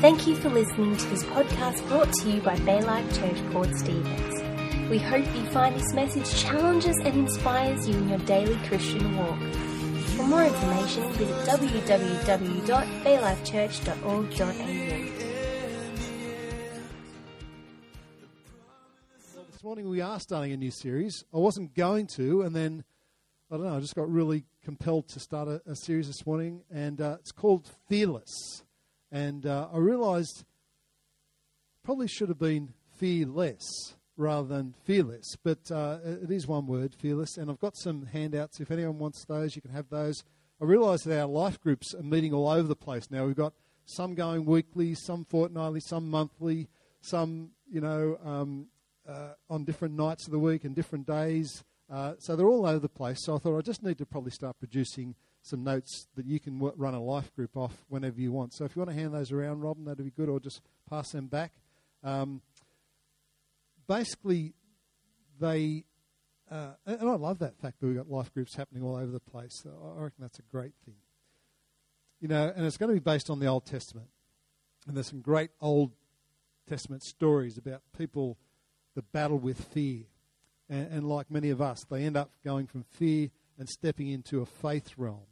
Thank you for listening to this podcast brought to you by Bay Life Church Port Stephens. We hope you find this message challenges and inspires you in your daily Christian walk. For more information, visit www.baylifechurch.org.au. This morning we are starting a new series. I wasn't going to, and then I don't know. I just got really compelled to start a, a series this morning, and uh, it's called Fearless. And uh, I realised probably should have been fearless rather than fearless, but uh, it is one word, fearless. And I've got some handouts. If anyone wants those, you can have those. I realise that our life groups are meeting all over the place now. We've got some going weekly, some fortnightly, some monthly, some you know um, uh, on different nights of the week and different days. Uh, so they're all over the place. So I thought I just need to probably start producing some notes that you can run a life group off whenever you want. So if you want to hand those around, Robin, that'd be good, or just pass them back. Um, basically, they, uh, and I love that fact that we've got life groups happening all over the place. I reckon that's a great thing. You know, and it's going to be based on the Old Testament. And there's some great Old Testament stories about people that battle with fear. And, and like many of us, they end up going from fear and stepping into a faith realm.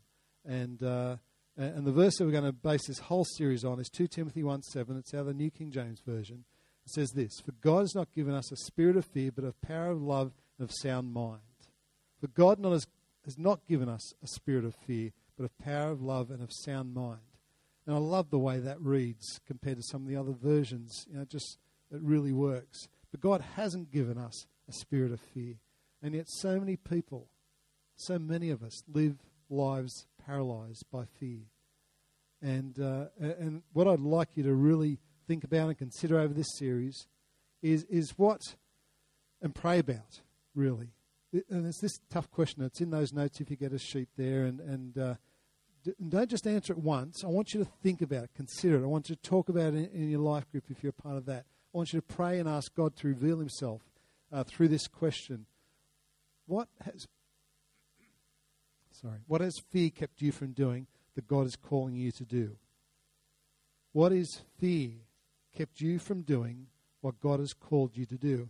And, uh, and the verse that we're going to base this whole series on is 2 Timothy 1 7. It's out of the New King James Version. It says this For God has not given us a spirit of fear, but of power of love and of sound mind. For God not has, has not given us a spirit of fear, but of power of love and of sound mind. And I love the way that reads compared to some of the other versions. You know, just it really works. But God hasn't given us a spirit of fear. And yet so many people, so many of us live lives paralyzed by fear. And, uh, and what I'd like you to really think about and consider over this series is, is what, and pray about, really. And it's this tough question. It's in those notes if you get a sheet there. And, and, uh, don't just answer it once. I want you to think about it, consider it. I want you to talk about it in, your life group if you're a part of that. I want you to pray and ask God to reveal Himself uh, through this question. What has sorry, what has fear kept you from doing that God is calling you to do? What is fear kept you from doing what God has called you to do?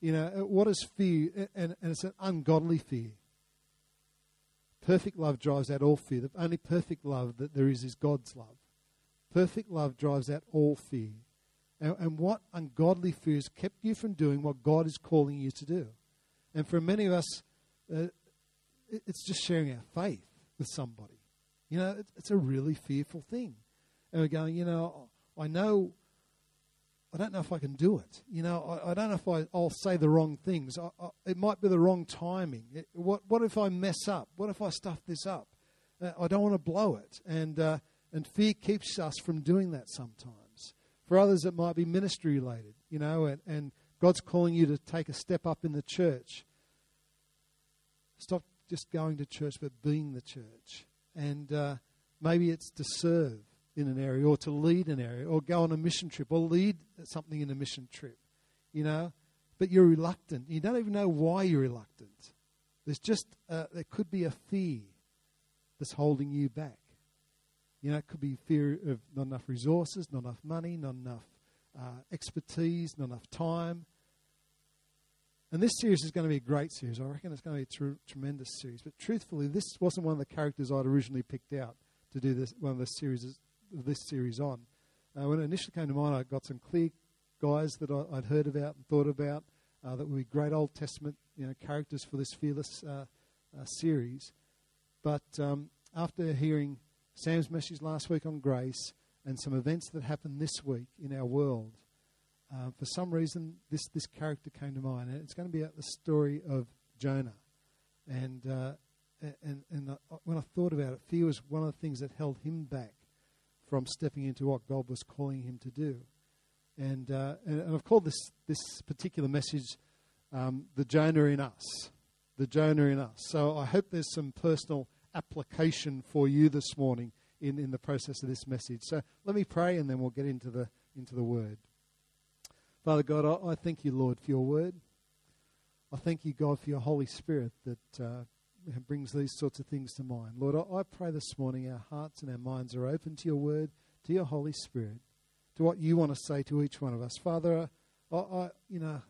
You know, uh, what is fear? And, and it's an ungodly fear. Perfect love drives out all fear. The only perfect love that there is is God's love. Perfect love drives out all fear. And, and what ungodly fear has kept you from doing what God is calling you to do? And for many of us, uh, it's just sharing our faith with somebody. You know, it's a really fearful thing. And we're going, you know, I know, I don't know if I can do it. You know, I, I don't know if I, will say the wrong things. I, I, it might be the wrong timing. It, what, what if I mess up? What if I stuff this up? Uh, I don't want to blow it. And, uh, and fear keeps us from doing that sometimes. For others, it might be ministry related, you know, and, and God's calling you to take a step up in the church. Stop just going to church, but being the church. And uh, maybe it's to serve in an area or to lead an area or go on a mission trip or lead something in a mission trip, you know. But you're reluctant. You don't even know why you're reluctant. There's just, uh, there could be a fear that's holding you back. You know, it could be fear of not enough resources, not enough money, not enough uh, expertise, not enough time. And this series is going to be a great series. I reckon it's going to be a tr- tremendous series. But truthfully, this wasn't one of the characters I'd originally picked out to do this one of the series this series on. Uh, when it initially came to mind, I got some clear guys that I, would heard about and thought about uh, that would be great Old Testament you know characters for this fearless uh, uh series. But um, after hearing Sam's message last week on grace and some events that happened this week in our world, uh, for some reason, this, this character came to mind. And it's going to be the story of Jonah. And, uh, and, and when I thought about it, fear was one of the things that held him back from stepping into what God was calling him to do. And, uh, and, and, I've called this, this particular message um, The Jonah in Us. The Jonah in Us. So I hope there's some personal application for you this morning in, in the process of this message. So let me pray and then we'll get into the, into the word. Father God, I, I thank you, Lord, for your word. I thank you, God, for your Holy Spirit that uh, brings these sorts of things to mind. Lord, I, I pray this morning our hearts and our minds are open to your word, to your Holy Spirit, to what you want to say to each one of us. Father, I, I, you know,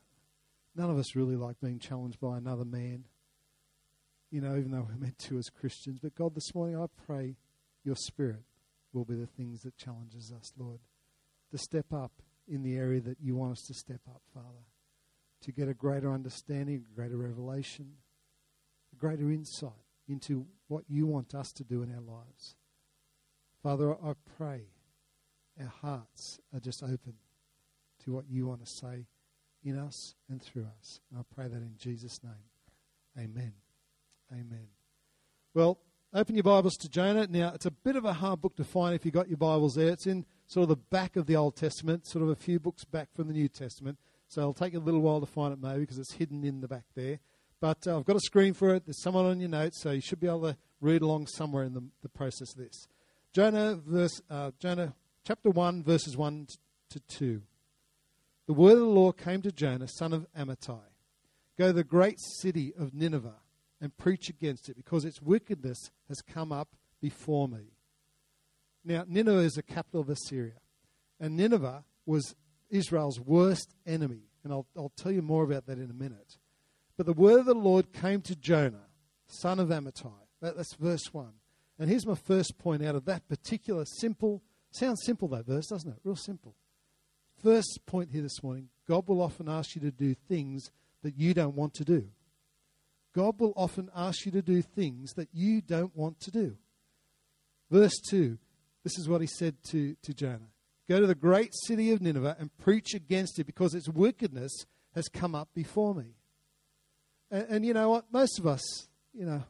none of us really like being challenged by another man, you know, even though we're meant to as Christians. But God, this morning I pray your Spirit will be the things that challenges us, Lord, to step up in the area that you want us to step up, Father, to get a greater understanding, a greater revelation, a greater insight into what you want us to do in our lives. Father, I pray our hearts are just open to what you want to say in us and through us. And I pray that in Jesus' name. Amen. Amen. Well, open your Bibles to Jonah. Now, it's a bit of a hard book to find if you've got your Bibles there. It's in sort of the back of the Old Testament, sort of a few books back from the New Testament. So it'll take a little while to find it maybe because it's hidden in the back there. But uh, I've got a screen for it. There's someone on your notes, so you should be able to read along somewhere in the, the process of this. Jonah, verse, uh, Jonah chapter 1, verses 1 to 2. The word of the Lord came to Jonah, son of Amittai Go to the great city of Nineveh and preach against it, because its wickedness has come up before me. Now, Nineveh is the capital of Assyria, and Nineveh was Israel's worst enemy. And I'll, I'll tell you more about that in a minute. But the word of the Lord came to Jonah, son of Amittai. That, that's verse 1. And here's my first point out of that particular simple, sounds simple that verse, doesn't it? Real simple. First point here this morning God will often ask you to do things that you don't want to do. God will often ask you to do things that you don't want to do. Verse 2, this is what he said to, to Jonah Go to the great city of Nineveh and preach against it because its wickedness has come up before me. And, and you know what? Most of us, you know,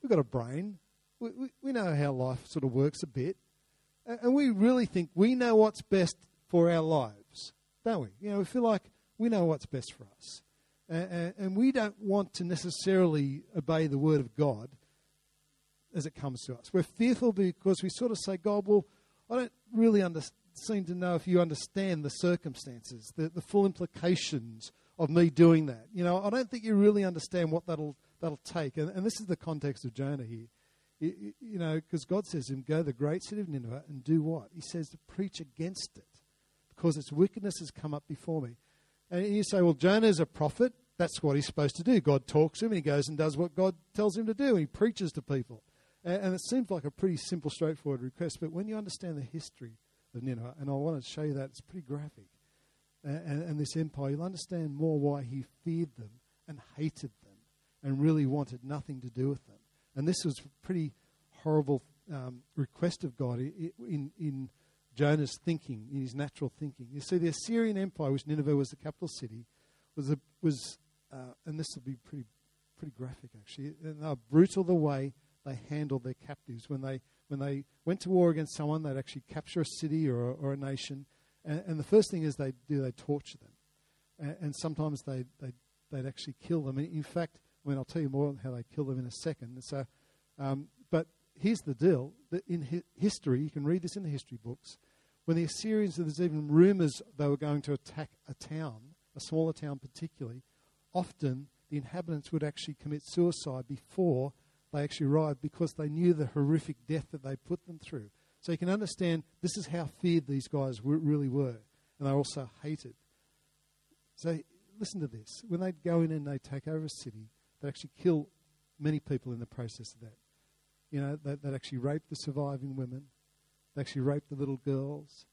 we've got a brain. We, we, we know how life sort of works a bit. And, and we really think we know what's best for our lives, don't we? You know, we feel like we know what's best for us. And, and we don't want to necessarily obey the word of God as it comes to us. We're fearful because we sort of say, God, well, I don't really under, seem to know if you understand the circumstances, the, the full implications of me doing that. You know, I don't think you really understand what that'll that'll take. And, and this is the context of Jonah here. You, you know, because God says to him, "Go to the great city of Nineveh and do what?" He says to preach against it, because its wickedness has come up before me. And you say, "Well, Jonah is a prophet. That's what he's supposed to do. God talks to him, and he goes and does what God tells him to do. And he preaches to people." And, and it seems like a pretty simple, straightforward request. But when you understand the history of Nineveh, and I want to show you that it's pretty graphic and, and, this empire, you'll understand more why he feared them and hated them and really wanted nothing to do with them. And this was a pretty horrible um, request of God in, in Jonah's thinking, in his natural thinking. You see, the Assyrian Empire, which Nineveh was the capital city, was, a, was uh, and this will be pretty, pretty graphic actually, and they were brutal the way they handled their captives. When they, when they went to war against someone, they'd actually capture a city or, or a nation and, and the first thing is they do, they torture them. And, and sometimes they, they, they'd actually kill them. And in fact, I mean, I'll tell you more on how they kill them in a second. So, um, but here's the deal. That in hi- history, you can read this in the history books, when the Assyrians, there's even rumors they were going to attack a town, a smaller town particularly, often the inhabitants would actually commit suicide before they actually arrived because they knew the horrific death that they put them through. So you can understand this is how feared these guys really were. And they're also hated. So listen to this. When they'd go in and they take over a city, they actually kill many people in the process of that. You know, they, would actually rape the surviving women. They actually rape the little girls.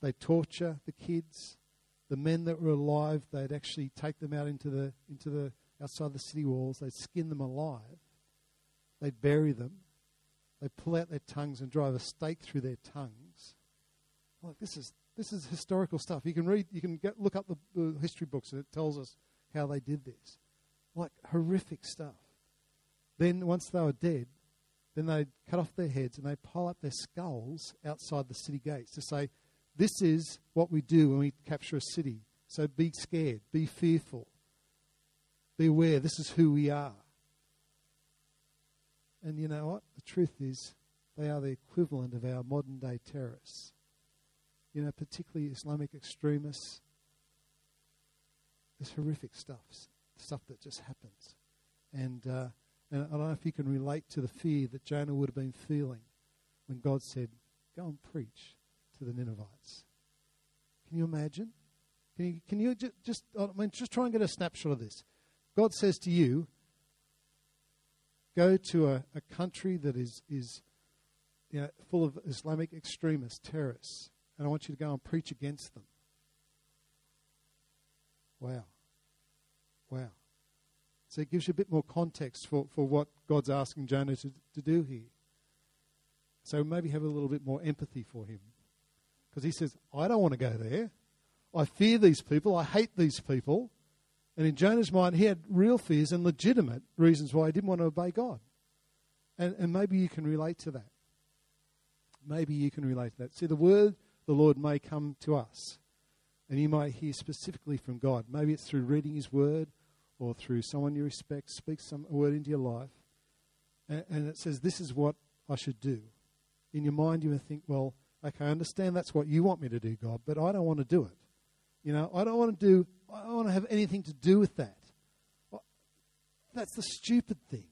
They torture the kids. The men that were alive, they'd actually take them out into the, into the outside the city walls. They'd skin them alive. They'd bury them. They'd pull out their tongues and drive a stake through their tongues. Like this is this is historical stuff. You can read, you can get, look up the, the history books, and it tells us how they did this. Like horrific stuff. Then once they were dead, then they cut off their heads and they pile up their skulls outside the city gates to say, "This is what we do when we capture a city. So be scared, be fearful, be aware. This is who we are." And you know what? The truth is, they are the equivalent of our modern day terrorists. You know, particularly Islamic extremists. There's horrific stuff, stuff that just happens. And, uh, and I don't know if you can relate to the fear that Jonah would have been feeling when God said, Go and preach. to the Ninevites. Can you imagine? Can you, can you just, just, I mean, just try and get a snapshot of this. God says to you, go to a, a country that is, is you know, full of Islamic extremists, terrorists, and I want you to go and preach against them. Wow. Wow. So it gives you a bit more context for, for what God's asking Jonah to, to do here. So maybe have a little bit more empathy for him. Because he says, I don't want to go there. I fear these people. I hate these people. And in Jonah's mind, he had real fears and legitimate reasons why he didn't want to obey God. And, and maybe you can relate to that. Maybe you can relate to that. See, the word the Lord may come to us, and you might hear specifically from God. Maybe it's through reading His word or through someone you respect speaks some word into your life, and, and it says, This is what I should do. In your mind, you may think, Well, okay, I understand that's what you want me to do, God, but I don't want to do it. You know, I don't want to do, I don't want to have anything to do with that. That's the stupid thing.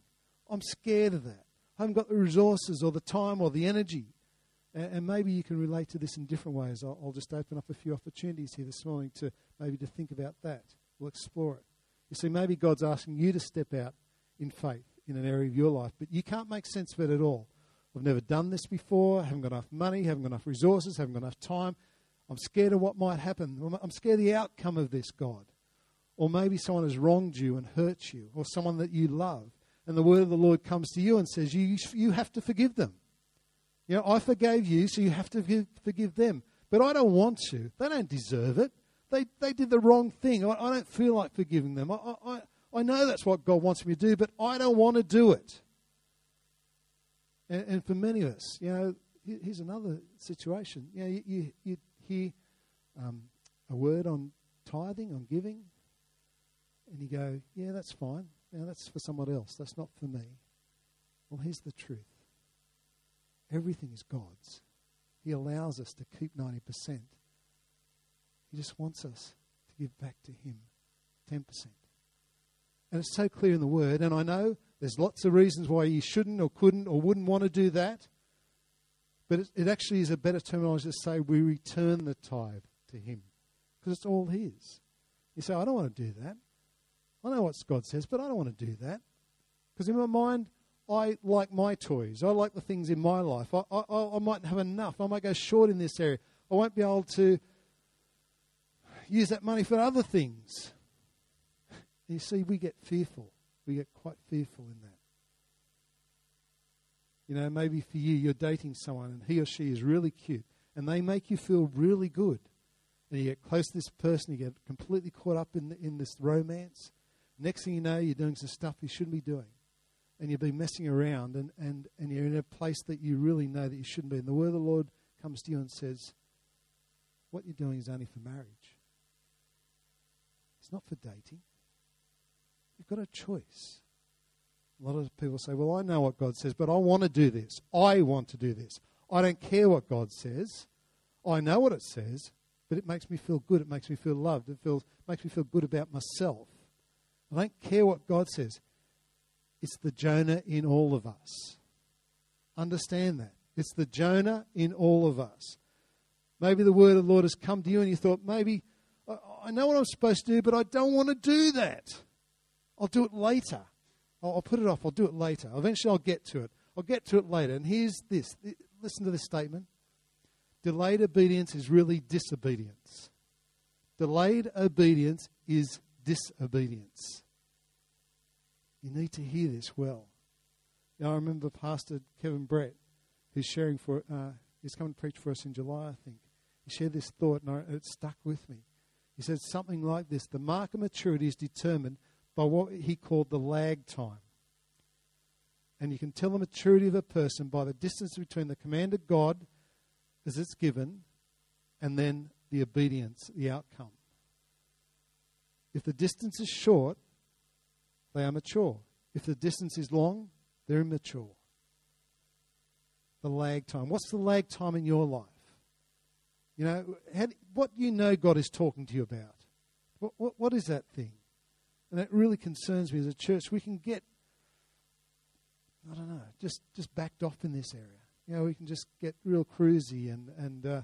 I'm scared of that. I haven't got the resources or the time or the energy. And, maybe you can relate to this in different ways. I'll, I'll just open up a few opportunities here this morning to maybe to think about that. We'll explore it. You see, maybe God's asking you to step out in faith in an area of your life, but you can't make sense of it at all. I've never done this before, I haven't got enough money, I haven't got enough resources, I haven't got enough time. I'm scared of what might happen. I'm scared of the outcome of this, God. Or maybe someone has wronged you and hurt you, or someone that you love. And the word of the Lord comes to you and says, You, you have to forgive them. You know, I forgave you, so you have to forgive, forgive them. But I don't want to. They don't deserve it. They, they did the wrong thing. I, I don't feel like forgiving them. I, I, I know that's what God wants me to do, but I don't want to do it. And, and for many of us, you know, here's another situation. You know, you, you, you hear um, a word on tithing, on giving, and you go, yeah, that's fine. Now that's for someone else. That's not for me. Well, here's the truth everything is God's. He allows us to keep 90%. He just wants us to give back to Him 10%. And it's so clear in the Word, and I know there's lots of reasons why you shouldn't or couldn't or wouldn't want to do that. But it, it actually is a better terminology to say we return the tithe to Him because it's all His. You say, I don't want to do that. I know what God says, but I don't want to do that. Because in my mind, I like my toys. I like the things in my life. I, I, I might have enough. I might go short in this area. I won't be able to use that money for other things. You see, we get fearful. We get quite fearful in that. You know, maybe for you, you're dating someone and he or she is really cute and they make you feel really good. And you get close to this person, you get completely caught up in, the, in this romance. Next thing you know, you're doing some stuff you shouldn't be doing. And you've been messing around and, and, and you're in a place that you really know that you shouldn't be. And the word of the Lord comes to you and says, What you're doing is only for marriage, not for dating. You've got a choice. A lot of people say, Well, I know what God says, but I want to do this. I want to do this. I don't care what God says. I know what it says, but it makes me feel good. It makes me feel loved. It feels, makes me feel good about myself. I don't care what God says. It's the Jonah in all of us. Understand that. It's the Jonah in all of us. Maybe the word of the Lord has come to you and you thought, maybe I know what I'm supposed to do, but I don't want to do that. I'll do it later. I'll, I'll, put it off. I'll do it later. Eventually, I'll get to it. I'll get to it later. And here's this listen to this statement delayed obedience is really disobedience. Delayed obedience is disobedience. You need to hear this well. Now, I remember Pastor Kevin Brett, who's sharing for, uh, he's coming to preach for us in July, I think. He shared this thought, and it stuck with me. He said something like this The mark of maturity is determined by what he called the lag time. And you can tell the maturity of a person by the distance between the command of God as it's given and then the obedience, the outcome. If the distance is short, they are mature. If the distance is long, they're immature. The lag time. What's the lag time in your life? You know, how, what you know God is talking to you about? What, what, what is that thing? And that really concerns me as a church. We can get, I don't know, just, just backed off in this area. You know, we can just get real cruisy and, and uh,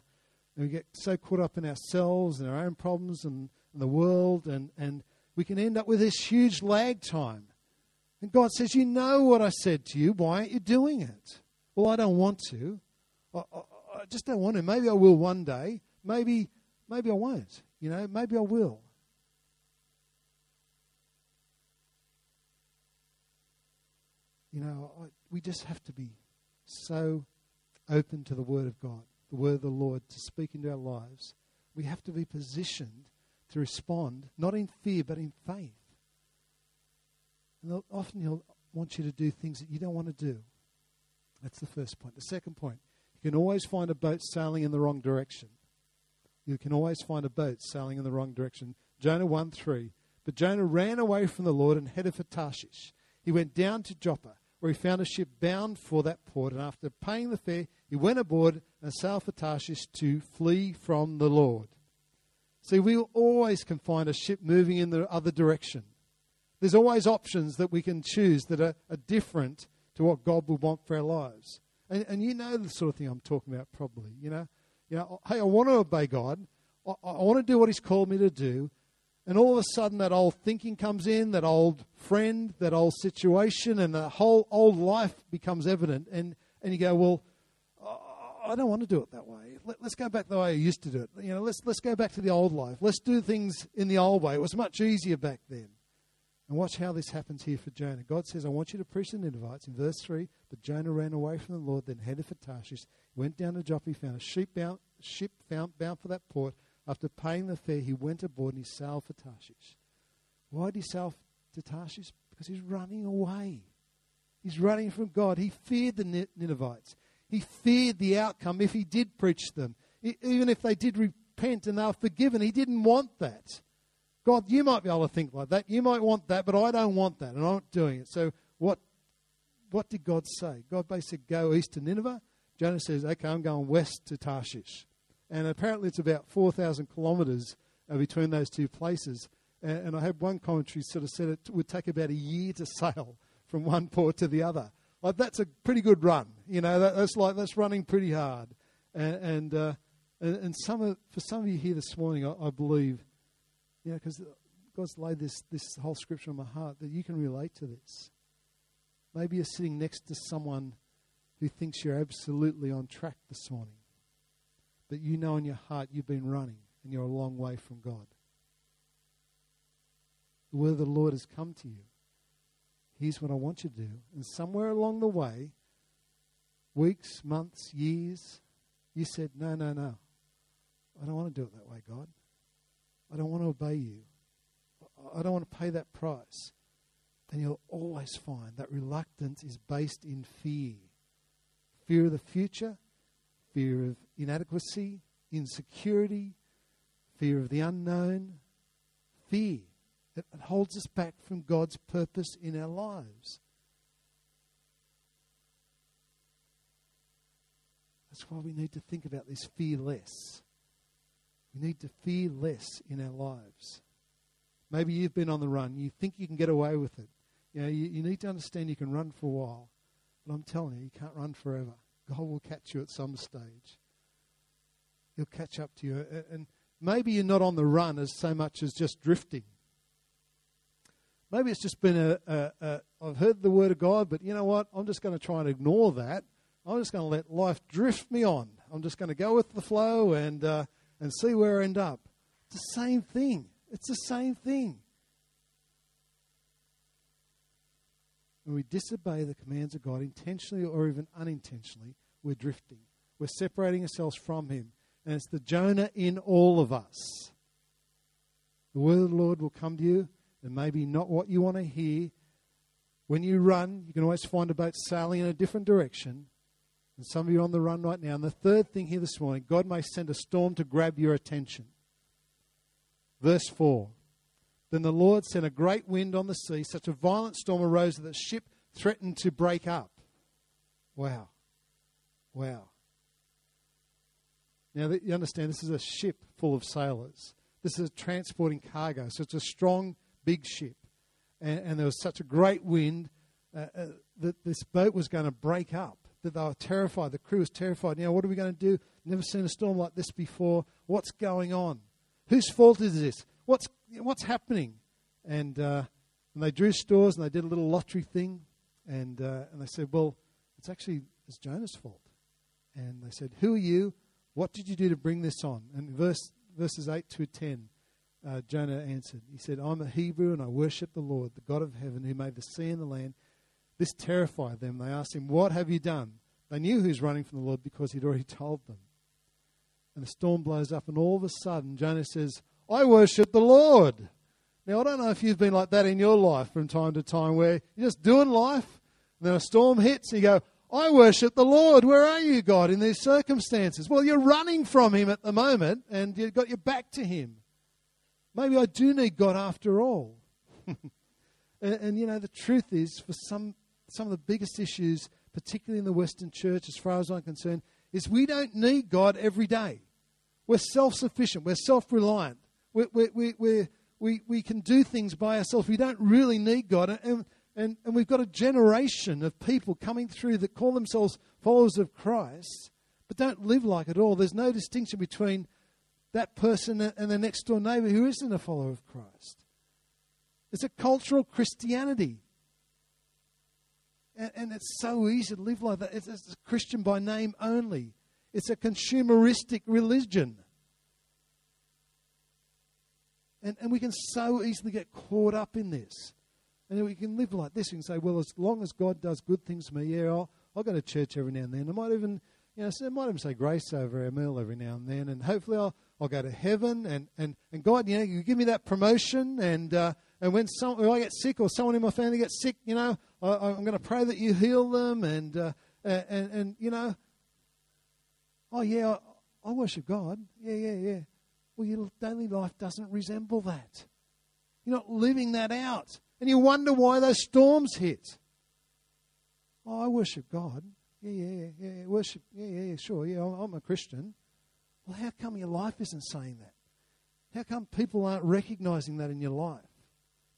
And we get so caught up in ourselves and our own problems and, and the world, and, and we can end up with this huge lag time. And God says, You know what I said to you. Why aren't you doing it? Well, I don't want to. I, just don't want to. Maybe I will one day. Maybe, maybe I won't. You know, maybe I will. You know, I, we just have to be so open to the Word of God, the Word of the Lord to speak into our lives. We have to be positioned to respond, not in fear, but in faith. And often He'll want you to do things that you don't want to do. That's the first point. The second point, you can always find a boat sailing in the wrong direction. You can always find a boat sailing in the wrong direction. Jonah 1 3. But Jonah ran away from the Lord and headed for Tarshish. He went down to Joppa, where he found a ship bound for that port. And after paying the fare, he went aboard and sailed for Tarshish to flee from the Lord. See, we always can find a ship moving in the other direction. There's always options that we can choose that are, are different to what God would want for our lives. And, and you know the sort of thing I'm talking about, probably. You know, you know, hey, I want to obey God. I, I want to do what He's called me to do. And all of a sudden, that old thinking comes in, that old friend, that old situation, and the whole old life becomes evident. And, and you go, well, I don't want to do it that way. Let, us go back the way I used to do it. You know, let's, let's go back to the old life. Let's do things in the old way. It was much easier back then. And watch how this happens here for Jonah. God says, I want you to preach the Ninevites. In verse 3, but Jonah ran away from the Lord, then headed for Tarshish, went down to Joppa, found a ship bound, ship found, bound for that port. After paying the fare, he went aboard and he sailed for Tarshish. Why did he sail to Tarshish? Because he's running away. He's running from God. He feared the Ninevites. He feared the outcome if he did preach them. Even if they did repent and they were forgiven, he didn't want that. God, you might be able to think like that. You might want that, but I don't want that, and I'm not doing it. So what, what did God say? God basically go east to Nineveh. Jonah says, okay, I'm going west to Tarshish. And apparently it's about 4,000 kilometres between those two places. And, and I had one commentary sort of said it would take about a year to sail from one port to the other. Like that's a pretty good run. You know, that, that's like that's running pretty hard. And and, uh, and some of, for some of you here this morning, I, I believe yeah, because God's laid this, this whole scripture on my heart that you can relate to this. Maybe you're sitting next to someone who thinks you're absolutely on track this morning, but you know in your heart you've been running and you're a long way from God. The word of the Lord has come to you. Here's what I want you to do. And somewhere along the way, weeks, months, years, you said, No, no, no. I don't want to do it that way, God. I don't want to obey you. I don't want to pay that price. Then you'll always find that reluctance is based in fear fear of the future, fear of inadequacy, insecurity, fear of the unknown, fear that holds us back from God's purpose in our lives. That's why we need to think about this fear less. We need to fear less in our lives. Maybe you've been on the run. You think you can get away with it. You know, you, you need to understand you can run for a while. But I'm telling you, you can't run forever. God will catch you at some stage. He'll catch up to you. And maybe you're not on the run as so much as just drifting. Maybe it's just been a, a, a I've heard the word of God, but you know what? I'm just going to try and ignore that. I'm just going to let life drift me on. I'm just going to go with the flow and uh, and see where I end up. It's the same thing. It's the same thing. When we disobey the commands of God intentionally or even unintentionally, we're drifting. We're separating ourselves from Him. And it's the Jonah in all of us. The word of the Lord will come to you, and maybe not what you want to hear. When you run, you can always find a boat sailing in a different direction. And some of you are on the run right now. And the third thing here this morning, God may send a storm to grab your attention. Verse 4 Then the Lord sent a great wind on the sea, such a violent storm arose that the ship threatened to break up. Wow. Wow. Now, that you understand this is a ship full of sailors. This is a transporting cargo, so it's a strong, big ship. And, and there was such a great wind uh, uh, that this boat was going to break up that they were terrified. The crew was terrified. Know, what are we going to do? Never seen a storm like this before. What's going on? Whose fault is this? What's, what's happening? And, uh, and they drew straws and they did a little lottery thing. And, uh, and they said, well, it's actually it's Jonah's fault. And they said, who are you? What did you do to bring this on? And verse, verses 8 to 10, uh, Jonah answered. He said, I'm a Hebrew and I worship the Lord, the God of heaven, who made the sea and the land. This terrified them. They asked him, What have you done? They knew he was running from the Lord because he'd already told them. And the storm blows up, and all of a sudden, Jonah says, I worship the Lord. Now, I don't know if you've been like that in your life from time to time where you're just doing life, and then a storm hits, and you go, I worship the Lord. Where are you, God, in these circumstances? Well, you're running from Him at the moment, and you've got your back to Him. Maybe I do need God after all. and, and, you know, the truth is, for some, some of the biggest issues, particularly in the Western church, as far as I'm concerned, is we don't need God every day. We're self sufficient, we're self reliant, we, we, we, we, we, can do things by ourselves. We don't really need God. And, and, and we've got a generation of people coming through that call themselves followers of Christ, but don't live like it all. There's no distinction between that person and the next door neighbor who isn't a follower of Christ. It's a cultural Christianity. And, and it's so easy to live like that. It's, it's a Christian by name only, it's a consumeristic religion. And, and we can so easily get caught up in this. And we can live like this. We can say, well, as long as God does good things for me, yeah, I'll, I'll go to church every now and then. I might even, you know, I might even say grace over our meal every now and then. And hopefully I'll, I'll go to heaven. And, and, and God, you know, you give me that promotion. And, uh, and when, some, when I get sick or someone in my family gets sick, you know, I, am going to pray that you heal them. And, uh, and, and, you know, oh, yeah, I, I worship God. Yeah, yeah, yeah. Well, your daily life doesn't resemble that. You're not living that out. And you wonder why those storms hit. Oh, I worship God. Yeah, yeah, yeah, yeah. Worship. Yeah, yeah, yeah, sure. Yeah, I'm a Christian. Well, how come your life isn't saying that? How come people aren't recognizing that in your life?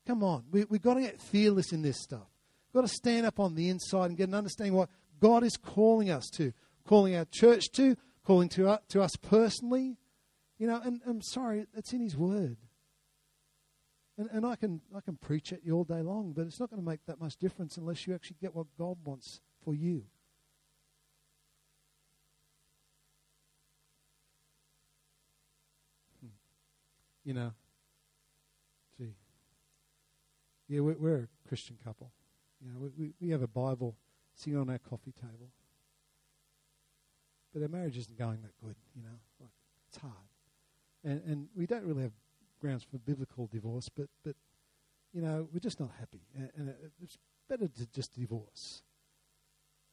Come on. We, we've got to get fearless in this stuff. We've got to stand up on the inside and get an understanding what God is calling us to, calling our church to, calling to, to us personally. You know, and I'm sorry, it's in His Word. And, and I, can, I can preach you all day long, but it's not going to make that much difference unless you actually get what God wants for you. Hmm. You know, Yeah, we're, we're a Christian couple. You know, we, we have a Bible sitting on our coffee table. But our marriage isn't going that good, you know. Like, it's hard and, and we don't really have grounds for biblical divorce, but, but you know, we're just not happy. And, and it's better to just divorce.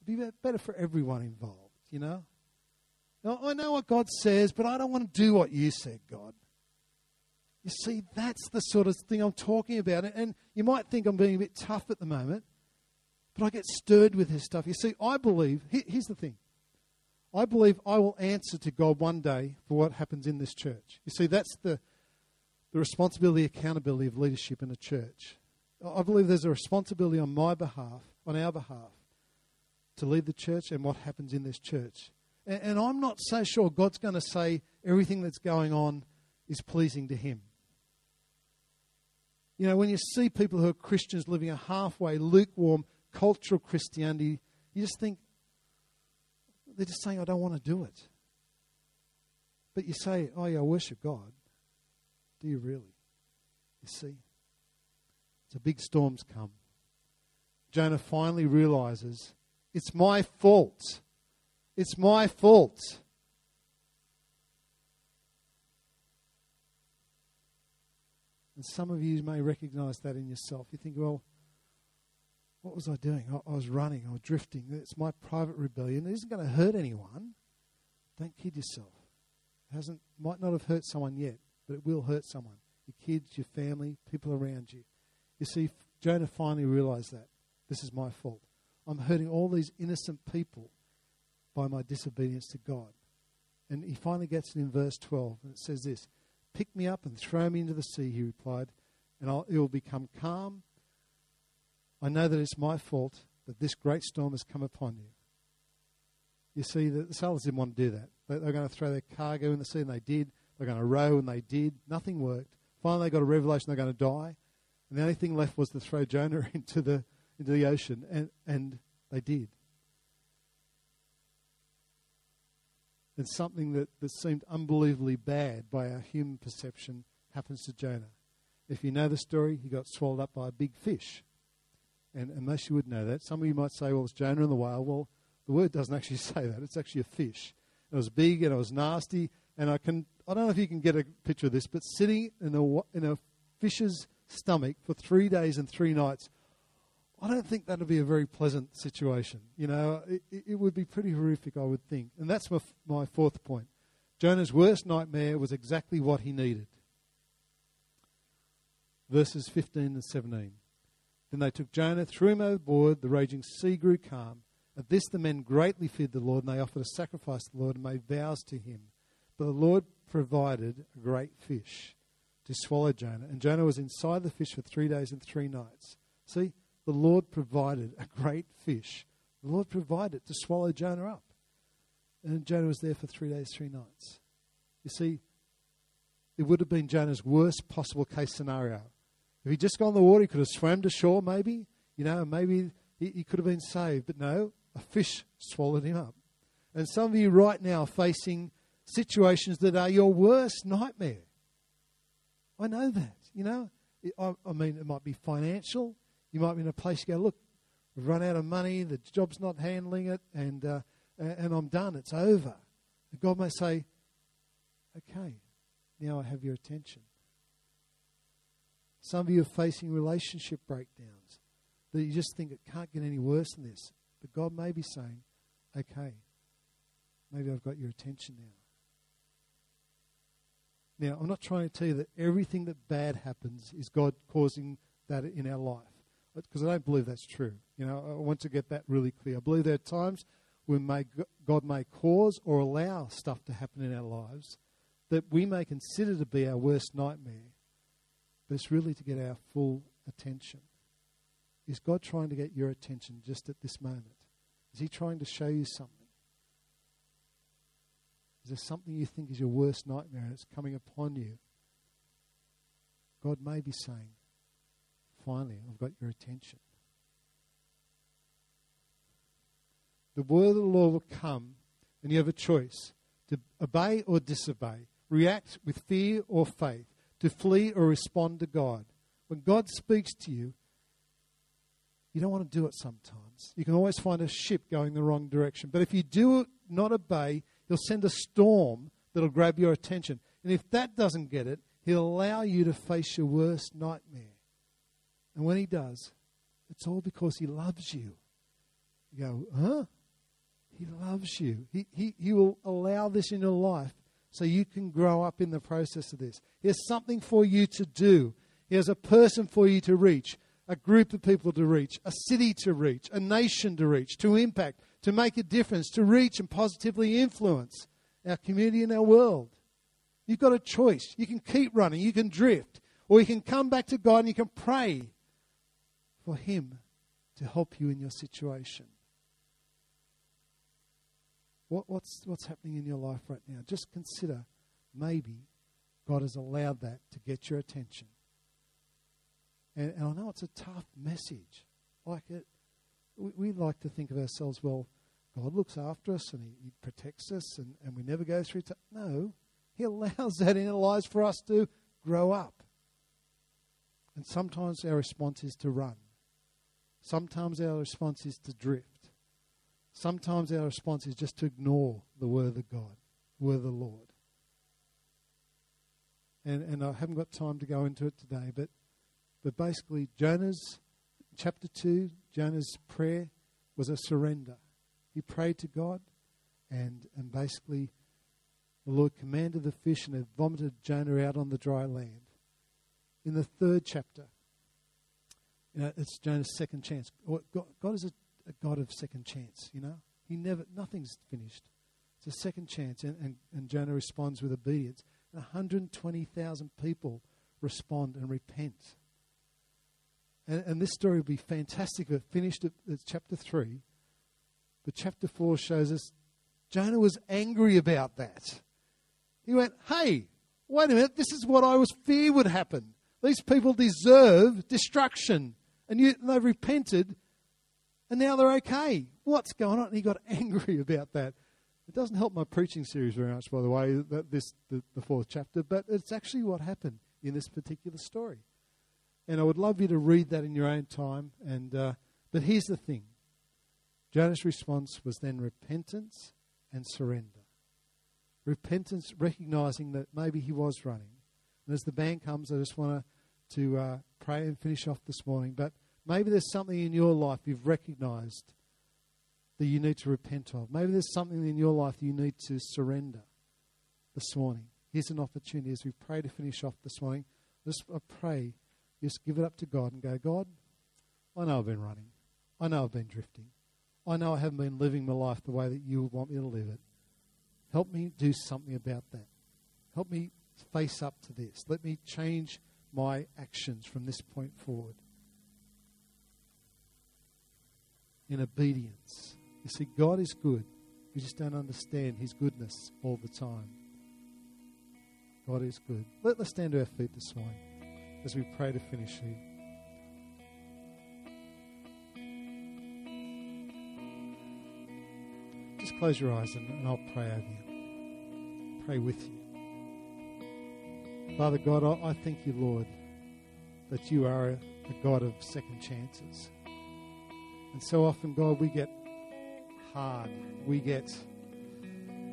It'd be better for everyone involved, you know? Now, I know what God says, but I don't want to do what you said, God. You see, that's the sort of thing I'm talking about. And you might think I'm being a bit tough at the moment, but I get stirred with this stuff. You see, I believe, here's the thing I believe I will answer to God one day for what happens in this church. You see, that's the, the responsibility, accountability of leadership in a church. I believe there's a responsibility on my behalf, on our behalf, to lead the church and what happens in this church. And, and I'm not so sure God's going to say everything that's going on is pleasing to Him. You know, when you see people who are Christians living a halfway, lukewarm, cultural Christianity, you just think, they're just saying, I don't want to do it. But you say, oh, yeah, I worship God. Do you really? You see? So big storms come. Jonah finally realizes it's my fault. It's my fault. And some of you may recognize that in yourself. You think, well, what was I doing? I, I was running, I was drifting. It's my private rebellion. It isn't going to hurt anyone. Don't kid yourself. It hasn't, might not have hurt someone yet, but it will hurt someone. Your kids, your family, people around you. You see, Jonah finally realized that. This is my fault. I'm hurting all these innocent people by my disobedience to God. And he finally gets it in verse 12, and it says this Pick me up and throw me into the sea, he replied, and I'll, it will become calm I know that it's my fault that this great storm has come upon you. You see, the, sailors didn't want to do that. They, they were going to throw their cargo in the sea, and they did. They were going to row, and they did. Nothing worked. Finally, they got a revelation they're going to die. And the only thing left was to throw Jonah into the, into the ocean, and, and they did. And something that, that seemed unbelievably bad by our human perception happens to Jonah. If you know the story, he got swallowed up by a big fish. And, most you would know that. Some of you might say, well, it's Jonah and the whale. Well, the word doesn't actually say that. It's actually a fish. It was big and it was nasty. And I can I don't know if you can get a picture of this, but sitting in a in a fish's stomach for three days and three nights, I don't think that would be a very pleasant situation. You know, it, it would be pretty horrific, I would think. And that's my, my fourth point. Jonah's worst nightmare was exactly what he needed. Verses 15 and 17. Then they took Jonah, threw him overboard, the raging sea grew calm. At this the men greatly feared the Lord, and they offered a sacrifice to the Lord and made vows to him. But the Lord provided a great fish to swallow Jonah, and Jonah was inside the fish for three days and three nights. See, the Lord provided a great fish. The Lord provided to swallow Jonah up. And Jonah was there for three days, three nights. You see, it would have been Jonah's worst possible case scenario. If he'd just gone in the water, he could have swam to shore, maybe. You know, maybe he, he could have been saved. But no, a fish swallowed him up. And some of you right now are facing situations that are your worst nightmare. I know that. You know, I, I mean, it might be financial. You might be in a place you go, look, we've run out of money, the job's not handling it, and, uh, and I'm done, it's over. And God may say, okay, now I have your attention. Some of you are facing relationship breakdowns that you just think it can't get any worse than this. But God may be saying, okay, maybe I've got your attention now. Now, I'm not trying to tell you that everything that bad happens is God causing that in our life, because I don't believe that's true. You know, I want to get that really clear. I believe there are times when may, God may cause or allow stuff to happen in our lives that we may consider to be our worst nightmare, but it's really to get our full attention. Is God trying to get your attention just at this moment? Is He trying to show you something? Is there something you think is your worst nightmare and it's coming upon you? God may be saying, finally, I've got your attention. The word of the Lord will come, and you have a choice to obey or disobey, react with fear or faith, to flee or respond to God. When God speaks to you, you don't want to do it sometimes. You can always find a ship going the wrong direction. But if you do not obey, He'll send a storm that'll grab your attention. And if that doesn't get it, He'll allow you to face your worst nightmare. And when He does, it's all because He loves you. You go, huh? He loves you. He, he, he will allow this in your life so you can grow up in the process of this. He has something for you to do, He has a person for you to reach, a group of people to reach, a city to reach, a nation to reach, to impact, to make a difference, to reach and positively influence our community and our world. You've got a choice. You can keep running, you can drift, or you can come back to God and you can pray for Him to help you in your situation. What, what's, what's happening in your life right now? Just consider maybe God has allowed that to get your attention. And, and I know it's a tough message. Like it, we, we like to think of ourselves, well, God looks after us and He, he protects us and, and we never go through. T- no, He allows that in our lives for us to grow up. And sometimes our response is to run. Sometimes our response is to drift. Sometimes our response is just to ignore the word of God, word of the Lord. And, and I haven't got time to go into it today, but, but basically, Jonah's chapter 2, Jonah's prayer was a surrender. He prayed to God, and, and basically, the Lord commanded the fish, and it vomited Jonah out on the dry land. In the third chapter, you know, it's Jonah's second chance. God, is a, a, God of second chance, you know. He never, nothing's finished. It's a second chance, and, and, and Jonah responds with obedience. And 120,000 people respond and repent. And, and, this story would be fantastic if it finished at, at chapter 3 but chapter 4 shows us Jonah was angry about that. He went, Hey, wait a minute, this is what I was fear would happen. These people deserve destruction. And they've repented, and now they're okay. What's going on? And he got angry about that. It doesn't help my preaching series very much, by the way, that this the, the fourth chapter, but it's actually what happened in this particular story. And I would love you to read that in your own time. And uh, but here's the thing: Jonah's response was then repentance and surrender. Repentance, recognizing that maybe he was running. And as the band comes, I just want to to uh, pray and finish off this morning. But maybe there's something in your life you've recognized that you need to repent of. Maybe there's something in your life you need to surrender this morning. Here's an opportunity as we pray to finish off this morning. Just I pray, just give it up to God and go, God, I know I've been running. I know I've been drifting. I know I haven't been living my life the way that you want me to live it. Help me do something about that. Help me face up to this. Let me change my actions from this point forward in obedience. You see, God is good. We just don't understand His goodness all the time. God is good. Let, us stand to our feet this morning as we pray to finish here. Just close your eyes and, and I'll pray over you. Pray with you. Father God, I, thank you, Lord, that you are a, God of second chances. And so often, God, we get hard. We get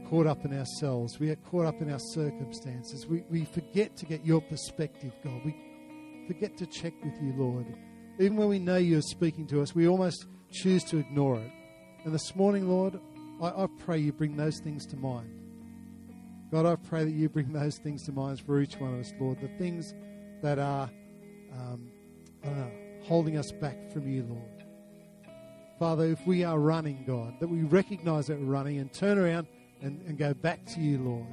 caught up in ourselves. We get caught up in our circumstances. We, we forget to get your perspective, God. We forget to check with you, Lord. Even when we know you're speaking to us, we almost choose to ignore it. And this morning, Lord, I, I pray you bring those things to mind. God, I pray that you bring those things to mind for each one of us, Lord. The things that are um, know, holding us back from you, Lord. Father, if we are running, God, that we recognize that we're running and turn around and, and go back to you, Lord.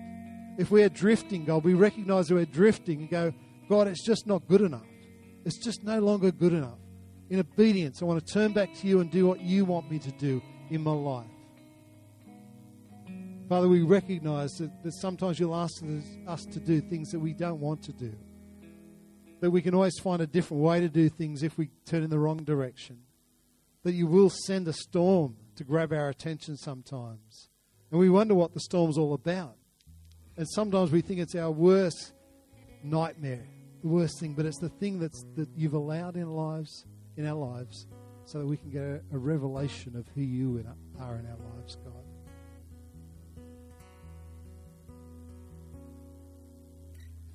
If we are drifting, God, we recognize that we're drifting and go, God, it's just not good enough. It's just no longer good enough. In obedience, I want to turn back to you and do what you want me to do in my life. Father, we recognize that, that sometimes you'll ask us to do things that we don't want to do. That we can always find a different way to do things if we turn in the wrong direction. That you will send a storm to grab our attention sometimes. And we wonder what the storm's all about. And sometimes we think it's our worst nightmare, the worst thing, but it's the thing that's, that you've allowed in lives, in our lives, so that we can get a, a revelation of who you are in our lives, God.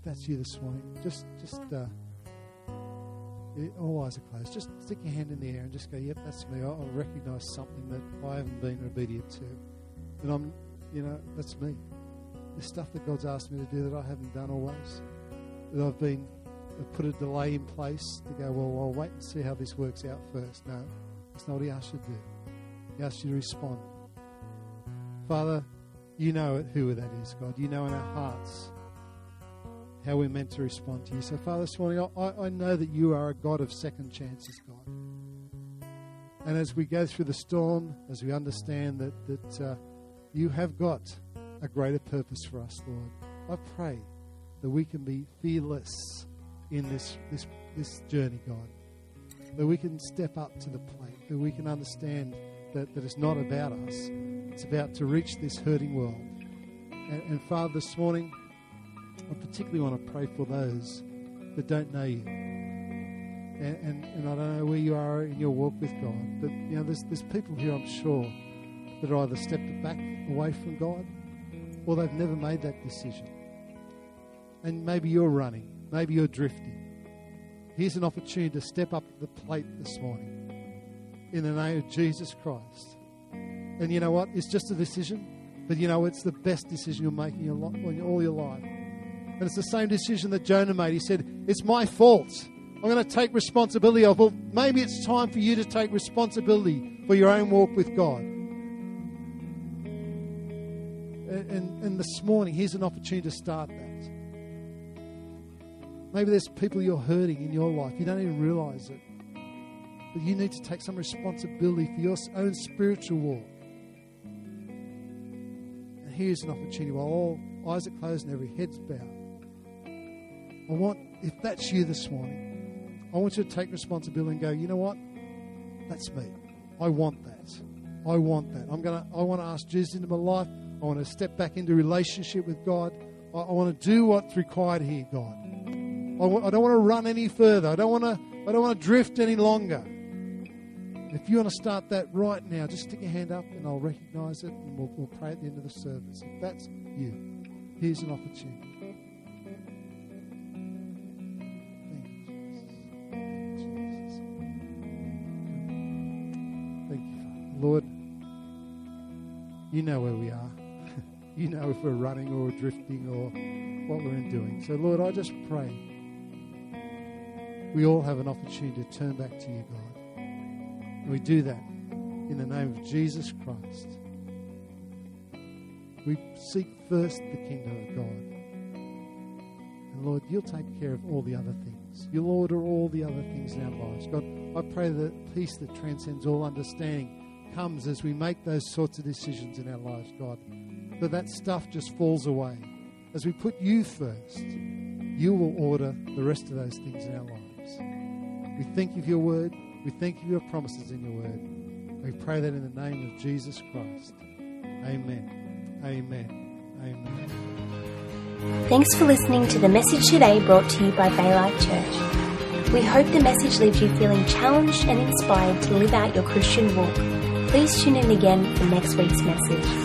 That's you this morning, just just uh, all eyes are closed. Just stick your hand in the air and just go, "Yep, that's me." I, I recognize something that I haven't been obedient to. And I'm, you know, that's me. There's stuff that God's asked me to do that I haven't done always. That I've been, I've put a delay in place to go, well, I'll wait and see how this works out first. No, that's not what He asked you to do. He asked you to respond. Father, you know who that is, God. You know in our hearts how we're meant to respond to you. So, Father, this morning, I, I know that you are a God of second chances, God. And as we go through the storm, as we understand that, that uh, you have got a greater purpose for us, Lord. I pray that we can be fearless in this, this, this journey, God. That we can step up to the plate, that we can understand that, that it's not about us, it's about to reach this hurting world. And, and Father, this morning, I particularly want to pray for those that don't know you. And, and, and, I don't know where you are in your walk with God, but you know, there's, there's people here, I'm sure, that are either stepped back away from God or they've never made that decision. And maybe you're running, maybe you're drifting. Here's an opportunity to step up the plate this morning in the name of Jesus Christ. And you know what? It's just a decision, but you know, it's the best decision you're making in all your life. And it's the same decision that Jonah made. He said, It's my fault. I'm going to take responsibility of. Well, maybe it's time for you to take responsibility for your own walk with God. and, and this morning, here's an opportunity to start that. Maybe there's people you're hurting in your life. You don't even realize it. But you need to take some responsibility for your own spiritual walk. And here's an opportunity while all eyes are closed and every head's bowed. I want, if that's you this morning, I want you to take responsibility and go, you know what? That's me. I want that. I want that. I'm gonna. I want to ask Jesus into my life. I want to step back into relationship with God. I, I want to do what's required here, God. I w- I don't want to run any further. I don't want to. I don't want to drift any longer. If you want to start that right now, just stick your hand up and I'll recognize it and we'll, we'll pray at the end of the service. If that's you, here's an opportunity. Lord, you know where we are. you know if we're running or drifting or what we're doing. So, Lord, I just pray we all have an opportunity to turn back to you, God. And we do that in the name of Jesus Christ. We seek first the kingdom of God. And Lord, you'll take care of all the other things. You'll order all the other things in our lives. God, I pray that peace that transcends all understanding comes as we make those sorts of decisions in our lives, God. That that stuff just falls away. As we put you first, you will order the rest of those things in our lives. We thank you for your word. We thank you for your promises in your word. We pray that in the name of Jesus Christ. Amen. Amen. Amen. Thanks for listening to the message today brought to you by Baylight Church. We hope the message leaves you feeling challenged and inspired to live out your Christian walk. Please tune in again for next week's message.